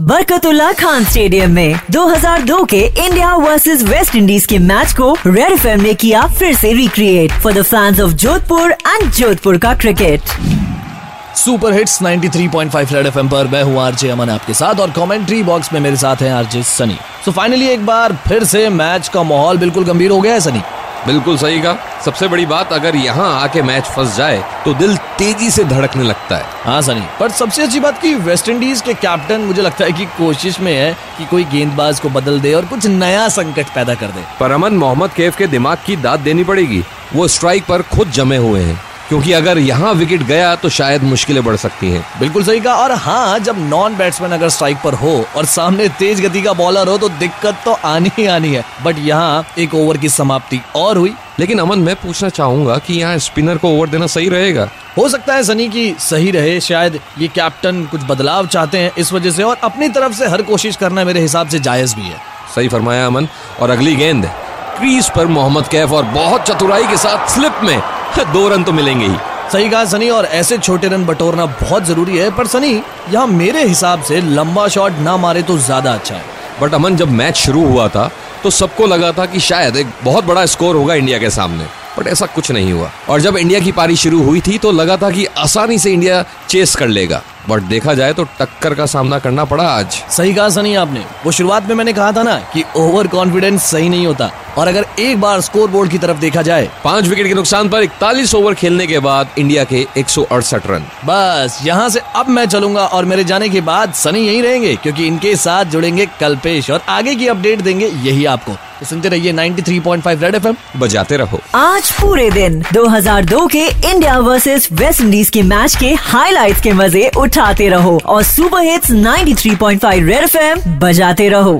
Barkatullah Khan stadium में 2002 के India versus West Indies के मैच को रेड एफ़ ने किया फिर से recreate for the fans of Jodhpur and Jodhpur का cricket super hits 93.5 Red FM पर मैं हूँ आरजे अमन आपके साथ और कमेंट्री बॉक्स में मेरे साथ हैं RJ Sunny. So so finally एक बार फिर से मैच का माहौल बिल्कुल गंभीर हो गया है सनी? बिल्कुल सही कहा। सबसे बड़ी बात अगर यहाँ आके मैच फंस जाए तो दिल तेज़ी से धड़कने लगता है। हाँ सनी। पर सबसे अच्छी बात की वेस्ट इंडीज के कैप्टन मुझे लगता है की कोशिश में है की कोई गेंदबाज को बदल दे और कुछ नया संकट पैदा कर दे। पर अमन मोहम्मद केफ के दिमाग की दाद देनी पड़ेगी। वो स्ट्राइक पर खुद जमे हुए हैं। क्योंकि अगर यहाँ विकेट गया तो शायद मुश्किलें बढ़ सकती हैं। बिल्कुल सही कहा। और हाँ जब नॉन बैट्समैन अगर स्ट्राइक पर हो और सामने तेज गति का बॉलर हो तो दिक्कत तो आनी ही आनी है। बट यहाँ एक ओवर की समाप्ति और हुई। लेकिन अमन मैं पूछना चाहूँगा कि यहाँ स्पिनर को ओवर देना सही रहेगा? हो सकता है सनी की सही रहे शायद ये कैप्टन कुछ बदलाव चाहते हैं इस वजह से और अपनी तरफ़ से हर कोशिश करना मेरे हिसाब से जायज़ भी है। सही फरमाया अमन। और अगली गेंद क्रीज पर मोहम्मद कैफ और बहुत चतुराई के साथ स्लिप में। दो रन तो मिलेंगे ही। सही कहा सनी और ऐसे छोटे रन बटोरना बहुत ज़रूरी है पर सनी यहाँ मेरे हिसाब से लंबा शॉट ना मारे तो ज़्यादा अच्छा है। बट अमन जब मैच शुरू हुआ था तो सबको लगा था कि शायद एक बहुत बड़ा स्कोर होगा इंडिया के सामने। बट ऐसा कुछ नहीं हुआ। और जब इंडिया की पारी शुरू हुई थी तो लगा था कि आसानी से इंडिया चेस कर लेगा। बट देखा जाए तो टक्कर का सामना करना पड़ा आज। सही कहा सनी आपने। वो शुरुआत में मैंने कहा था ना कि ओवर कॉन्फिडेंस सही नहीं होता। और अगर एक बार स्कोर बोर्ड की तरफ़ देखा जाए। पाँच विकेट के नुकसान पर इकतालीस ओवर खेलने के बाद इंडिया के एक सौ अड़सठ रन। बस यहाँ से अब मैं चलूँगा और मेरे जाने के बाद सनी यही रहेंगे क्योंकि इनके साथ जुड़ेंगे कल्पेश और आगे की अपडेट देंगे यही आपको। तो सुनते रहिए 93.5 रेड एफएम बजाते रहो। आज पूरे दिन 2002 के इंडिया वर्सेस वेस्ट इंडीज के मैच के हाईलाइट के मज़े उठाते रहो और सुपर हिट्स 93.5 रेड एफएम बजाते रहो।